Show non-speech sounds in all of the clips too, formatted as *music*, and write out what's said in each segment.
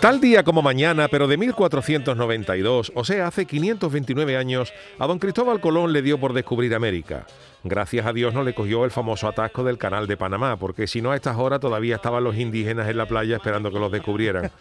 Tal día como mañana, pero de 1492, o sea, hace 529 años, a don Cristóbal Colón le dio por descubrir América. Gracias a Dios no le cogió el famoso atasco del canal de Panamá, porque si no a estas horas todavía estaban los indígenas en la playa esperando que los descubrieran.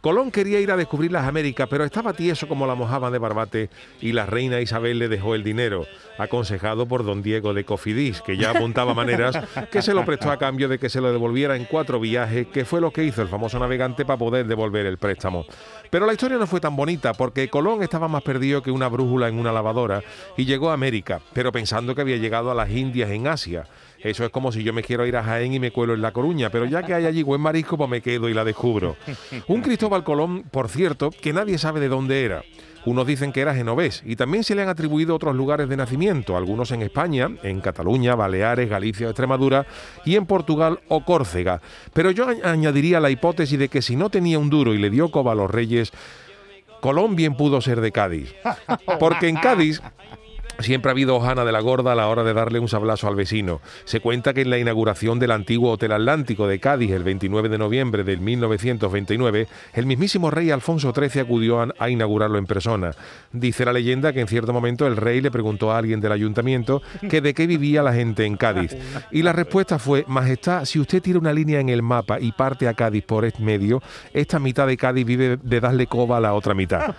Colón quería ir a descubrir las Américas, pero estaba tieso como la mojaba de barbate y la reina Isabel le dejó el dinero, aconsejado por don Diego de Cofidis, que ya apuntaba maneras, que se lo prestó a cambio de que se lo devolviera en cuatro viajes, que fue lo que hizo el famoso navegante para poder devolver el préstamo. Pero la historia no fue tan bonita, porque Colón estaba más perdido que una brújula en una lavadora y llegó a América, pero pensando que había llegado a las Indias en Asia. Eso es como si yo me quiero ir a Jaén y me cuelo en La Coruña, pero ya que hay allí buen marisco, pues me quedo y la descubro. Un Cristóbal Colón, por cierto, que nadie sabe de dónde era. Unos dicen que era genovés y también se le han atribuido otros lugares de nacimiento, algunos en España, en Cataluña, Baleares, Galicia, Extremadura y en Portugal o Córcega. Pero yo añadiría la hipótesis de que si no tenía un duro y le dio coba a los reyes, Colón bien pudo ser de Cádiz. *laughs* Porque en Cádiz Siempre ha habido hojana de la gorda a la hora de darle un sablazo al vecino. Se cuenta que en la inauguración del antiguo Hotel Atlántico de Cádiz el 29 de noviembre del 1929, el mismísimo rey Alfonso XIII acudió a, inaugurarlo en persona. Dice la leyenda que en cierto momento el rey le preguntó a alguien del ayuntamiento que de qué vivía la gente en Cádiz. Y la respuesta fue, Majestad, si usted tira una línea en el mapa y parte a Cádiz por este medio, esta mitad de Cádiz vive de darle coba a la otra mitad.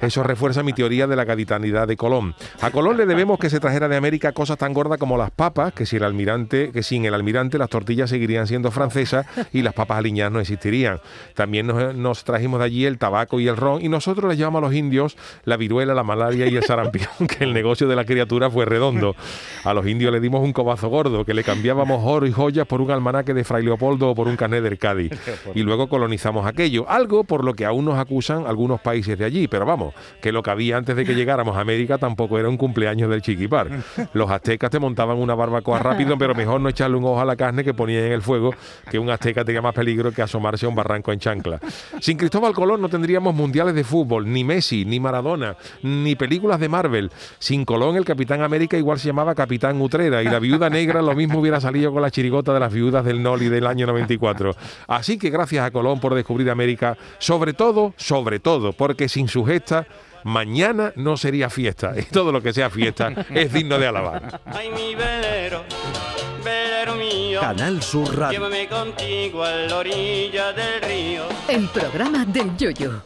Eso refuerza mi teoría de la caditanidad de Colón. A Colón debemos que se trajera de América cosas tan gordas como las papas, que si el almirante, que sin el almirante las tortillas seguirían siendo francesas y las papas aliñadas no existirían. También nos, trajimos de allí el tabaco y el ron y nosotros les llamamos a los indios la viruela, la malaria y el sarampión, *laughs* que el negocio de la criatura fue redondo. A los indios le dimos un cobazo gordo, que le cambiábamos oro y joyas por un almanaque de Fray Leopoldo o por un carnet del Cádiz. Y luego colonizamos aquello, algo por lo que aún nos acusan algunos países de allí, pero vamos, que lo que había antes de que llegáramos a América tampoco era un cumpleaños años del chiquipar. Los aztecas te montaban una barbacoa rápido, pero mejor no echarle un ojo a la carne que ponía en el fuego, que un azteca tenía más peligro que asomarse a un barranco en chancla. Sin Cristóbal Colón no tendríamos mundiales de fútbol, ni Messi, ni Maradona, ni películas de Marvel. Sin Colón el Capitán América igual se llamaba Capitán Utrera y la Viuda Negra lo mismo hubiera salido con la chirigota de las viudas del Noli del año 94. Así que gracias a Colón por descubrir América, sobre todo, sobre todo, porque sin su gesta mañana no sería fiesta y todo lo que sea fiesta es digno de alabar. Ay, mi velero, velero mío, Canal Sur Radio. llévame contigo a la orilla del río. El programa del Yoyo.